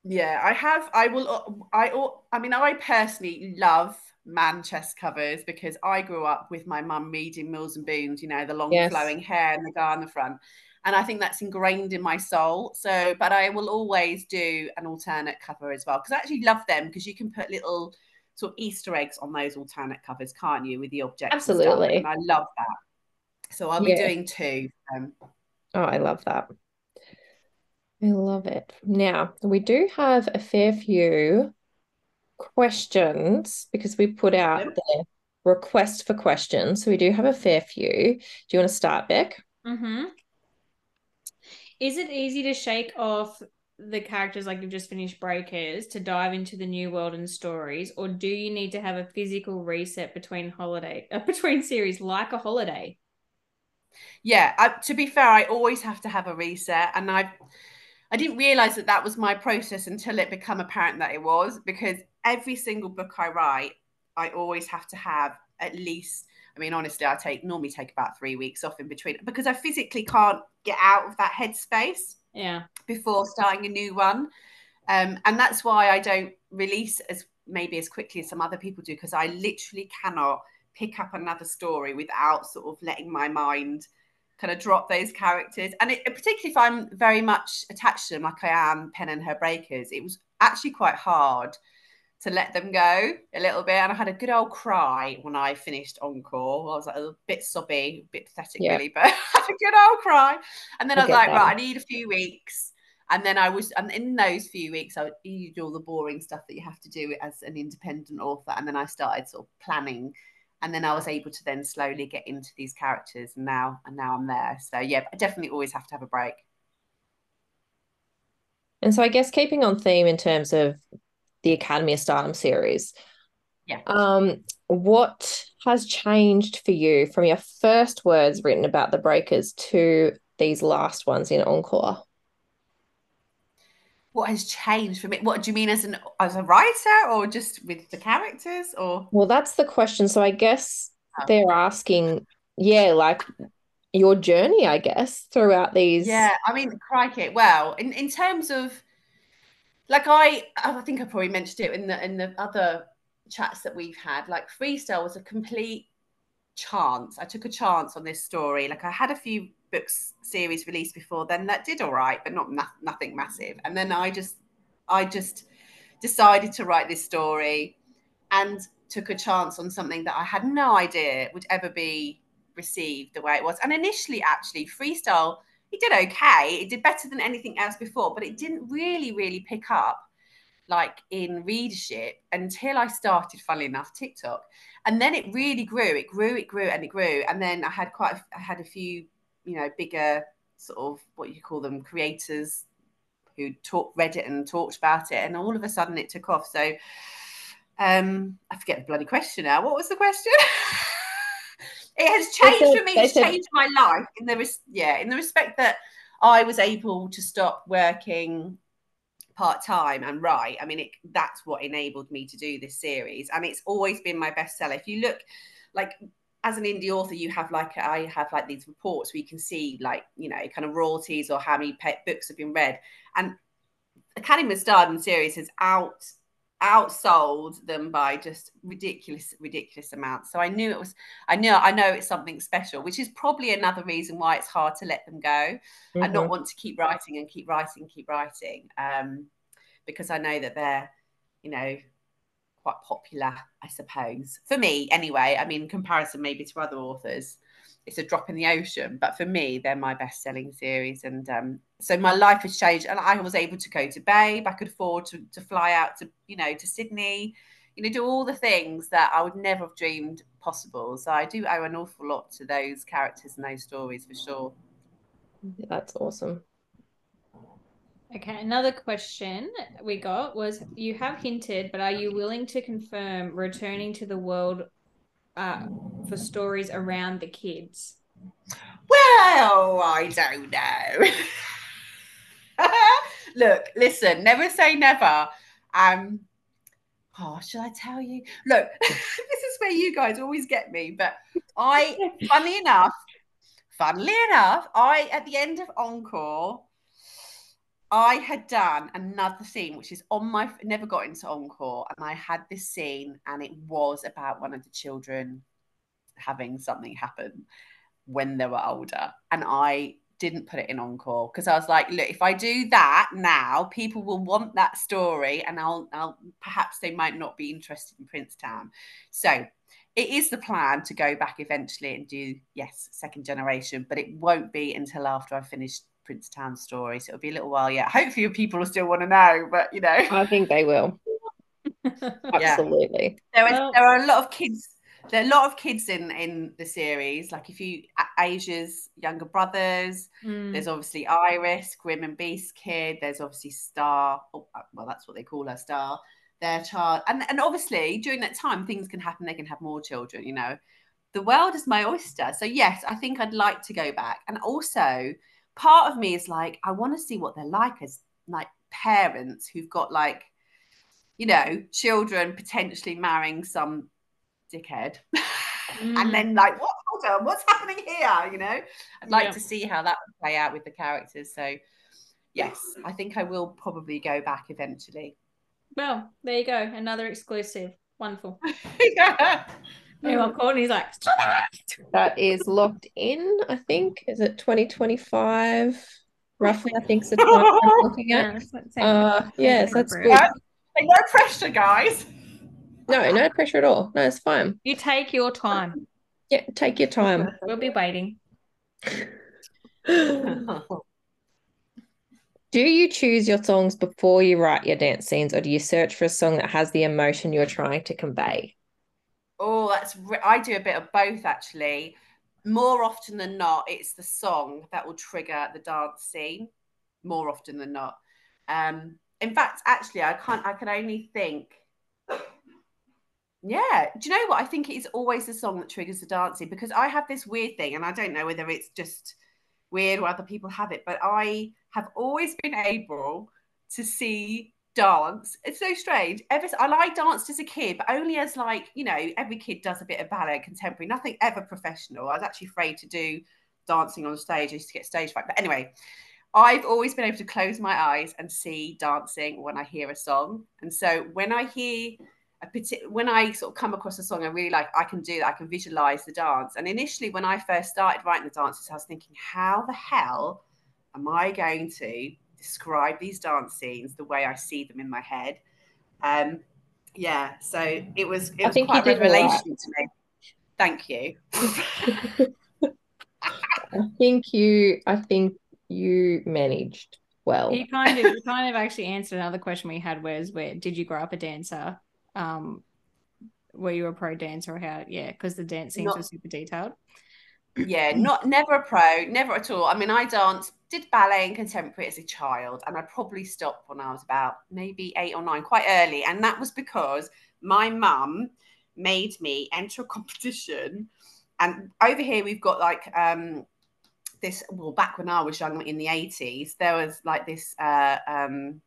Yeah, I have. I will. I. I mean, I personally love man chest covers because I grew up with my mum reading Mills and Boons. You know, the long yes. flowing hair and the guy on the front and I think that's ingrained in my soul. So, but I will always do an alternate cover as well because I actually love them because you can put little sort of Easter eggs on those alternate covers, can't you, with the objects? Absolutely, and, and I love that. So I'll be yeah. doing two. Um, oh, I love that. I love it. Now we do have a fair few questions because we put out the request for questions. So we do have a fair few. Do you want to start, Beck? Mm-hmm. Is it easy to shake off the characters like you've just finished Breakers to dive into the new world and stories, or do you need to have a physical reset between holiday uh, between series like a holiday? Yeah, I, to be fair, I always have to have a reset, and I I didn't realize that that was my process until it became apparent that it was because every single book I write, I always have to have at least I mean, honestly, I take normally take about three weeks off in between because I physically can't get out of that headspace. Yeah. Before starting a new one, um, and that's why I don't release as maybe as quickly as some other people do because I literally cannot pick up another story without sort of letting my mind kind of drop those characters. And it, particularly if I'm very much attached to them, like I am Pen and her breakers, it was actually quite hard to let them go a little bit. And I had a good old cry when I finished Encore. I was like a bit sobby, a bit pathetic, yeah. really, but I had a good old cry. And then I, I was like, that. right, I need a few weeks. And then I was, and in those few weeks, I would do all the boring stuff that you have to do as an independent author. And then I started sort of planning. And then I was able to then slowly get into these characters. And now, and now I'm there. So yeah, I definitely always have to have a break. And so I guess keeping on theme in terms of the Academy of Stardom series. Yeah. Um, what has changed for you from your first words written about the Breakers to these last ones in Encore? What has changed for me? What do you mean as an as a writer or just with the characters or Well, that's the question. So I guess oh. they're asking, yeah, like your journey, I guess, throughout these. Yeah, I mean, crikey. Well, in, in terms of like I I think I probably mentioned it in the in the other chats that we've had. Like freestyle was a complete chance. I took a chance on this story. Like I had a few books series released before then that did all right, but not nothing massive. And then I just, I just decided to write this story, and took a chance on something that I had no idea would ever be received the way it was. And initially, actually, freestyle it did okay. It did better than anything else before, but it didn't really, really pick up like in readership until I started, funnily enough, TikTok. And then it really grew. It grew, it grew, and it grew. And then I had quite, a, I had a few, you know, bigger sort of what you call them creators who talked, read it and talked about it. And all of a sudden it took off. So um, I forget the bloody question now. What was the question? it has changed for me. It's changed my life in the res- yeah, in the respect that I was able to stop working part time and write. I mean, it, that's what enabled me to do this series, and it's always been my bestseller. If you look, like as an indie author, you have like I have like these reports where you can see like you know kind of royalties or how many books have been read, and Academy of Stardom series has out outsold them by just ridiculous ridiculous amounts so i knew it was i knew i know it's something special which is probably another reason why it's hard to let them go mm-hmm. and not mm-hmm. want to keep writing and keep writing keep writing um, because i know that they're you know quite popular i suppose for me anyway i mean in comparison maybe to other authors it's a drop in the ocean. But for me, they're my best selling series. And um, so my life has changed. And I was able to go to Babe. I could afford to, to fly out to, you know, to Sydney, you know, do all the things that I would never have dreamed possible. So I do owe an awful lot to those characters and those stories for sure. That's awesome. Okay, another question we got was you have hinted, but are you willing to confirm returning to the world uh, for stories around the kids? Well, I don't know. Look, listen, never say never. Um, oh, should I tell you? Look, this is where you guys always get me. But I, funnily enough, funnily enough, I at the end of Encore, I had done another scene, which is on my never got into Encore, and I had this scene, and it was about one of the children having something happen when they were older, and I didn't put it in Encore because I was like, look, if I do that now, people will want that story, and I'll, I'll perhaps they might not be interested in Princetown. So it is the plan to go back eventually and do yes, second generation, but it won't be until after I've finished Princetown story. So it'll be a little while yet. Hopefully, people will still want to know, but you know, I think they will. Absolutely. There is. Well, there are a lot of kids. There are a lot of kids in in the series. Like if you Asia's younger brothers, mm. there's obviously Iris, Grim and Beast Kid. There's obviously Star. Oh, uh, well, that's what they call her, Star. Their child, and and obviously during that time, things can happen. They can have more children. You know, the world is my oyster. So yes, I think I'd like to go back, and also part of me is like, I want to see what they're like as like parents who've got like, you know, children potentially marrying some dickhead. Mm. and then like, what hold on, what's happening here? You know? I'd like yeah. to see how that would play out with the characters. So yes, I think I will probably go back eventually. Well, there you go. Another exclusive. Wonderful. yeah. Meanwhile, Courtney's like, that is locked in, I think. Is it 2025? Roughly, I think so. I'm looking at. Yeah, uh, yes, that's good. No pressure, guys. No, no pressure at all. No, it's fine. You take your time. Yeah, take your time. We'll be waiting. Do you choose your songs before you write your dance scenes, or do you search for a song that has the emotion you're trying to convey? Oh, that's I do a bit of both actually. More often than not, it's the song that will trigger the dance scene. More often than not. Um, in fact, actually, I can't. I can only think. Yeah, do you know what? I think it is always the song that triggers the dancing because I have this weird thing, and I don't know whether it's just weird or other people have it, but I have always been able to see dance. It's so strange. Ever I like danced as a kid, but only as like you know, every kid does a bit of ballet, contemporary, nothing ever professional. I was actually afraid to do dancing on stage. I used to get stage fright. But anyway, I've always been able to close my eyes and see dancing when I hear a song. And so when I hear a particular, when I sort of come across a song I really like, I can do that. I can visualize the dance. And initially, when I first started writing the dances, I was thinking, how the hell am I going to describe these dance scenes the way I see them in my head? Um, yeah, so it was it was quite a revelation right. to me. Thank you. I think you I think you managed well. You kind of you kind of actually answered another question we had was where did you grow up a dancer? Um were you a pro dancer or how yeah, because the dance scenes Not, were super detailed. Yeah, not never a pro, never at all. I mean, I danced, did ballet and contemporary as a child, and I probably stopped when I was about maybe eight or nine, quite early. And that was because my mum made me enter a competition. And over here we've got like um this well back when I was young in the 80s, there was like this uh um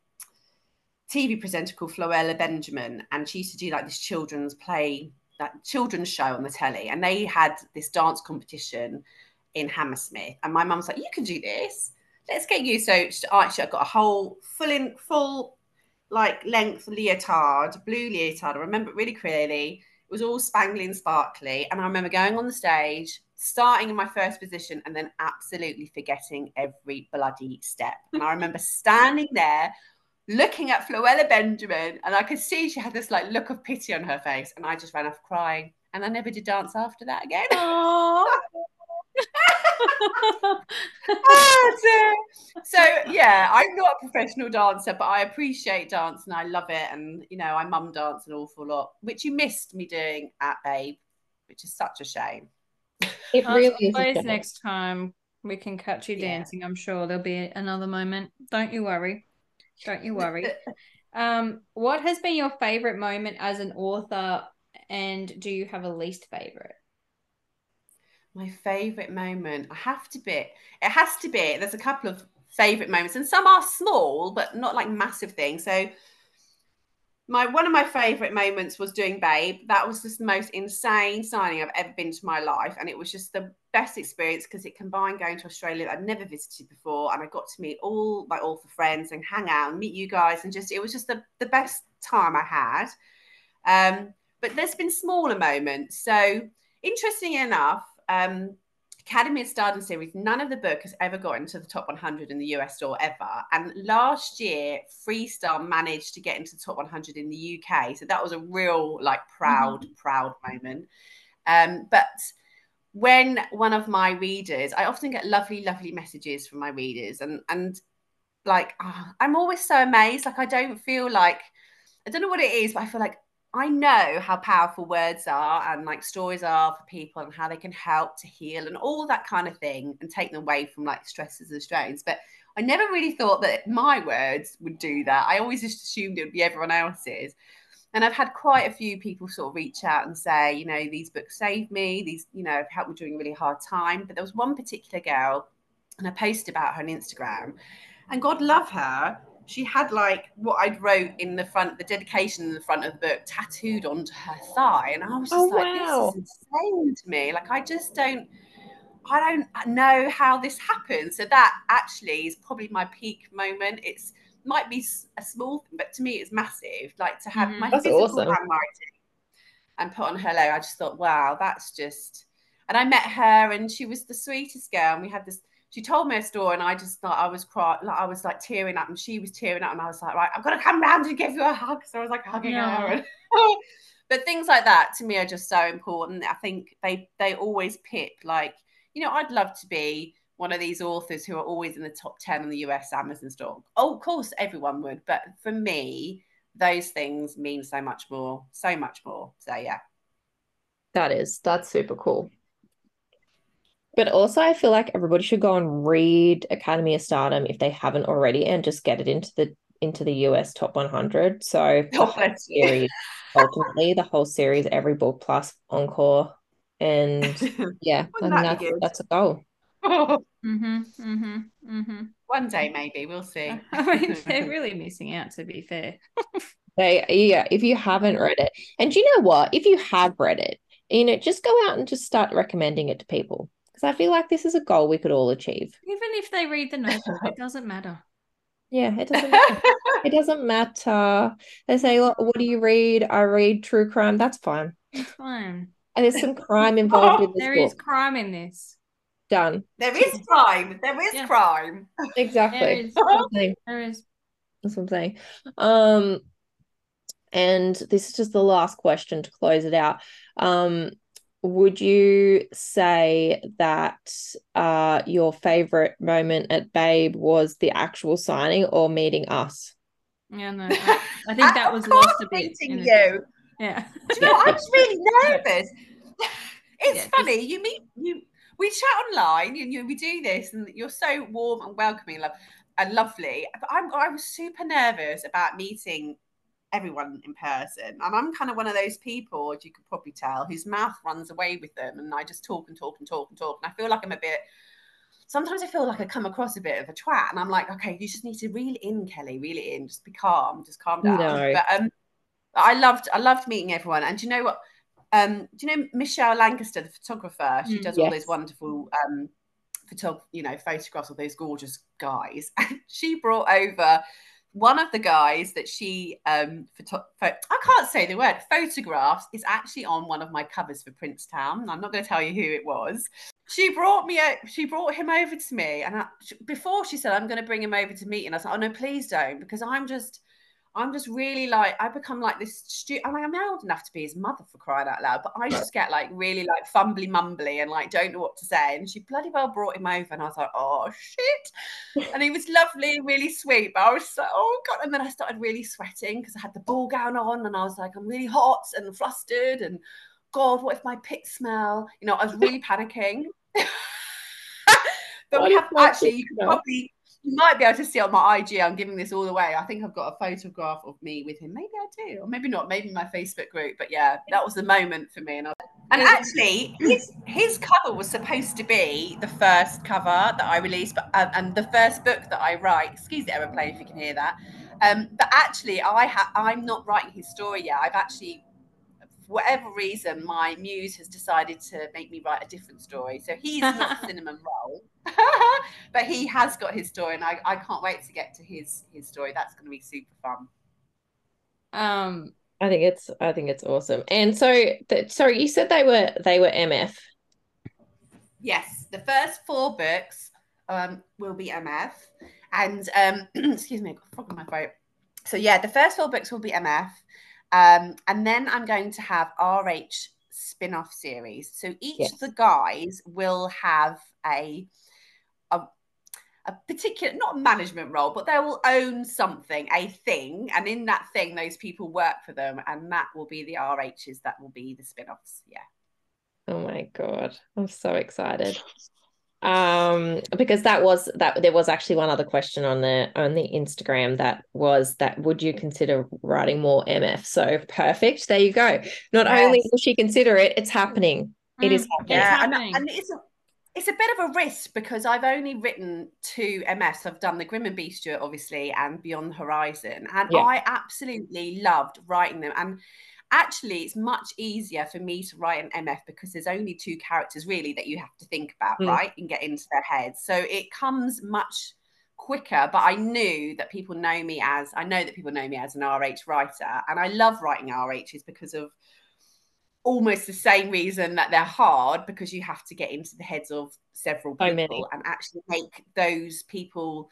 TV presenter called Floella Benjamin, and she used to do like this children's play, that children's show on the telly, and they had this dance competition in Hammersmith. And my mum was like, "You can do this. Let's get you." So actually, I've got a whole full in full like length leotard, blue leotard. I remember it really clearly. It was all spangly and sparkly, and I remember going on the stage, starting in my first position, and then absolutely forgetting every bloody step. And I remember standing there looking at Floella Benjamin, and I could see she had this like look of pity on her face, and I just ran off crying. And I never did dance after that again. oh, so yeah, I'm not a professional dancer, but I appreciate dance and I love it. And you know, I mum dance an awful lot, which you missed me doing at Babe, which is such a shame. It really is. Next time we can catch you dancing, yeah. I'm sure there'll be another moment. Don't you worry. Don't you worry. um, what has been your favorite moment as an author, and do you have a least favorite? My favorite moment, I have to be. It has to be. There's a couple of favorite moments, and some are small, but not like massive things. So my one of my favorite moments was doing Babe. That was just the most insane signing I've ever been to my life, and it was just the best experience because it combined going to Australia that I'd never visited before, and I got to meet all my all author friends and hang out and meet you guys, and just it was just the the best time I had. Um, but there's been smaller moments. So interesting enough, um, Academy of Stardom series, none of the book has ever got into the top 100 in the US store ever. And last year, Freestyle managed to get into the top 100 in the UK. So that was a real, like, proud, mm-hmm. proud moment. Um, but when one of my readers, I often get lovely, lovely messages from my readers, and and like oh, I'm always so amazed. Like I don't feel like I don't know what it is, but I feel like I know how powerful words are and like stories are for people and how they can help to heal and all that kind of thing and take them away from like stresses and strains. But I never really thought that my words would do that. I always just assumed it would be everyone else's. And I've had quite a few people sort of reach out and say, you know, these books saved me, these, you know, have helped me during a really hard time. But there was one particular girl, and I posted about her on Instagram, and God love her she had like what I'd wrote in the front, the dedication in the front of the book tattooed onto her thigh. And I was just oh, like, wow. this is insane to me. Like, I just don't, I don't know how this happened. So that actually is probably my peak moment. It's might be a small thing, but to me it's massive. Like to have mm-hmm. my physical awesome. handwriting and put on her logo. I just thought, wow, that's just. And I met her, and she was the sweetest girl. And we had this she told me a story and I just thought I was crying, like I was like tearing up and she was tearing up and I was like, right, I've got to come round and give you a hug. So I was like hugging yeah. her. but things like that to me are just so important. I think they they always pick like, you know, I'd love to be one of these authors who are always in the top 10 on the US Amazon store. Oh, of course, everyone would. But for me, those things mean so much more, so much more. So yeah. That is, that's super cool. But also, I feel like everybody should go and read Academy of Stardom if they haven't already, and just get it into the into the US top 100. So the series, ultimately, the whole series, every book plus encore, and yeah, and that's that's a goal. mm-hmm, mm-hmm, mm-hmm. One day, maybe we'll see. I mean, they're really missing out. To be fair, they yeah. If you haven't read it, and you know what, if you have read it, you know, just go out and just start recommending it to people because I feel like this is a goal we could all achieve. Even if they read the notebook, it doesn't matter. Yeah, it doesn't matter. it doesn't matter. They say, what, what do you read? I read true crime. That's fine. It's fine. And there's some crime involved in this There book. is crime in this. Done. There is crime. There is Yeah. crime. Exactly. There is. That's what I'm saying. There is. That's what I'm saying. Um, and this is just the last question to close it out. Um, would you say that uh your favorite moment at Babe was the actual signing or meeting us? Yeah, no. I, I think that was lost a bit. Meeting you. Yeah. Do you know, I was really nervous. It's Yeah, just- funny. You meet you. We chat online, and you we do this, and you're so warm and welcoming, and, lo- and lovely. But I'm I was super nervous about meeting everyone in person, and I'm kind of one of those people, as you could probably tell, whose mouth runs away with them, and I just talk and talk and talk and talk, and I feel like I'm a bit. Sometimes I feel like I come across a bit of a twat, and I'm like, okay, you just need to reel it in, Kelly, reel it in, just be calm, just calm down. No. But um, I loved I loved meeting everyone. And do you know what? Um, do you know Michelle Lancaster, the photographer? She Mm. does all Yes. those wonderful um photog- you know, photographs of those gorgeous guys. And she brought over one of the guys that she um photo- pho- I can't say the word photographs is actually on one of my covers for Princetown. I'm not going to tell you who it was. She brought me a, she brought him over to me and I, before she said I'm going to bring him over to meet and I said oh no please don't because I'm just I'm just really like I become like this stu- I'm like I'm old enough to be his mother for crying out loud, but I just get like really like fumbly mumbly and like don't know what to say. And she bloody well brought him over, and I was like, oh shit. And he was lovely really sweet, but I was so oh god. And then I started really sweating because I had the ball gown on, and I was like, I'm really hot and flustered, and God, what if my pits smell? You know, I was really panicking. but What we have actually, you can probably you might be able to see on my IG. I'm giving this all away. I think I've got a photograph of me with him. Maybe I do, or maybe not. Maybe my Facebook group. But yeah, that was the moment for me. And, I, and actually, his his cover was supposed to be the first cover that I released, but uh, and the first book that I write. Excuse the aeroplane if you can hear that. Um, but actually, I ha- I'm not writing his story yet. I've actually, for whatever reason, my muse has decided to make me write a different story. So he's not cinnamon roll, but he has got his story, and I, I can't wait to get to his his story. That's going to be super fun. Um, I think it's I think it's awesome. And so th- sorry, you said they were they were MF. Yes, the first four books um, will be MF, and um, excuse me, I got a frog in my throat. So yeah, the first four books will be MF, um, and then I'm going to have RH spin-off series. So each Yes. of the guys will have a a a particular not a management role, but they will own something, a thing, and in that thing, those people work for them, and that will be the RHs. That will be the spin-offs. Yeah. Oh my God. I'm so excited. Um, because that was that there was actually one other question on the on the Instagram that was that would you consider writing more MF? So perfect. There you go. Not only Yes. will she consider it, it's happening. It is Mm, happening. Yeah, and, happening. and it's a it's a bit of a risk because I've only written two MS. I've done the Grim and Beast* Bestiate, obviously, and Beyond the Horizon, and Yeah. I absolutely loved writing them. And actually, it's much easier for me to write an MF because there's only two characters really that you have to think about, Mm. right, and get into their heads. So it comes much quicker. But I knew that people know me as I know that people know me as an RH writer, and I love writing RHs because of almost the same reason that they're hard because you have to get into the heads of several So people many. and actually make those people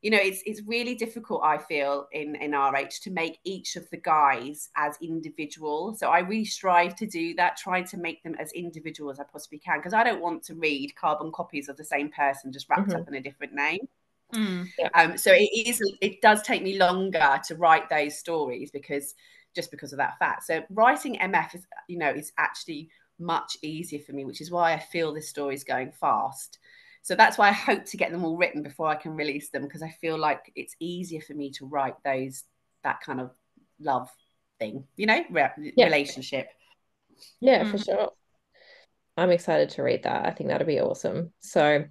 you know it's it's really difficult i feel in in rh to make each of the guys as individual so i really strive to do that try to make them as individual as i possibly can because i don't want to read carbon copies of the same person just wrapped Mhm. up in a different name Mm. um, so it is it does take me longer to write those stories because just because of that fact. So writing MF is you know is actually much easier for me, which is why I feel this story is going fast. So that's why I hope to get them all written before I can release them because I feel like it's easier for me to write those that kind of love thing, you know, re- Yeah. relationship. Yeah, for Mhm. sure. I'm excited to read that. I think that'll be awesome. So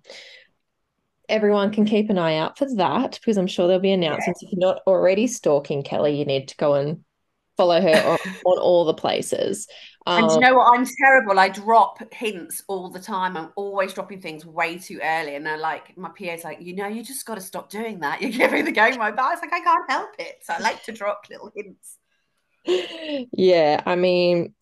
everyone can keep an eye out for that because I'm sure there'll be announcements. If you're not already stalking Kelly, you need to go and follow her on, on all the places. Um, and you know what? I'm terrible. I drop hints all the time. I'm always dropping things way too early. And they're like, my PA's like, you know, you just got to stop doing that. You're giving the game my back. It's like, I can't help it. So I like to drop little hints. Yeah. I mean,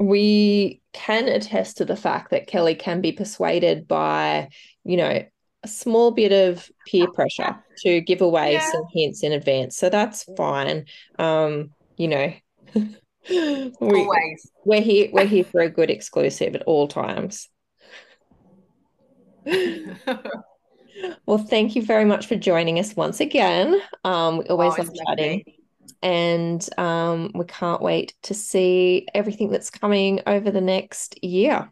we can attest to the fact that Kelly can be persuaded by, you know, a small bit of peer pressure to give away yeah. some hints in advance. So that's fine. Um, you know, we, Always. We're here we're here for a good exclusive at all times. well, thank you very much for joining us once again. Um, we always oh, love chatting. And um, we can't wait to see everything that's coming over the next year.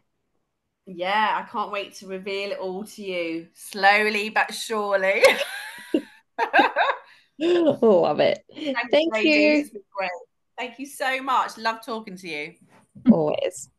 Yeah, I can't wait to reveal it all to you slowly but surely. Love it. Thanks, Thank you. Thank you so much. Love talking to you. Always.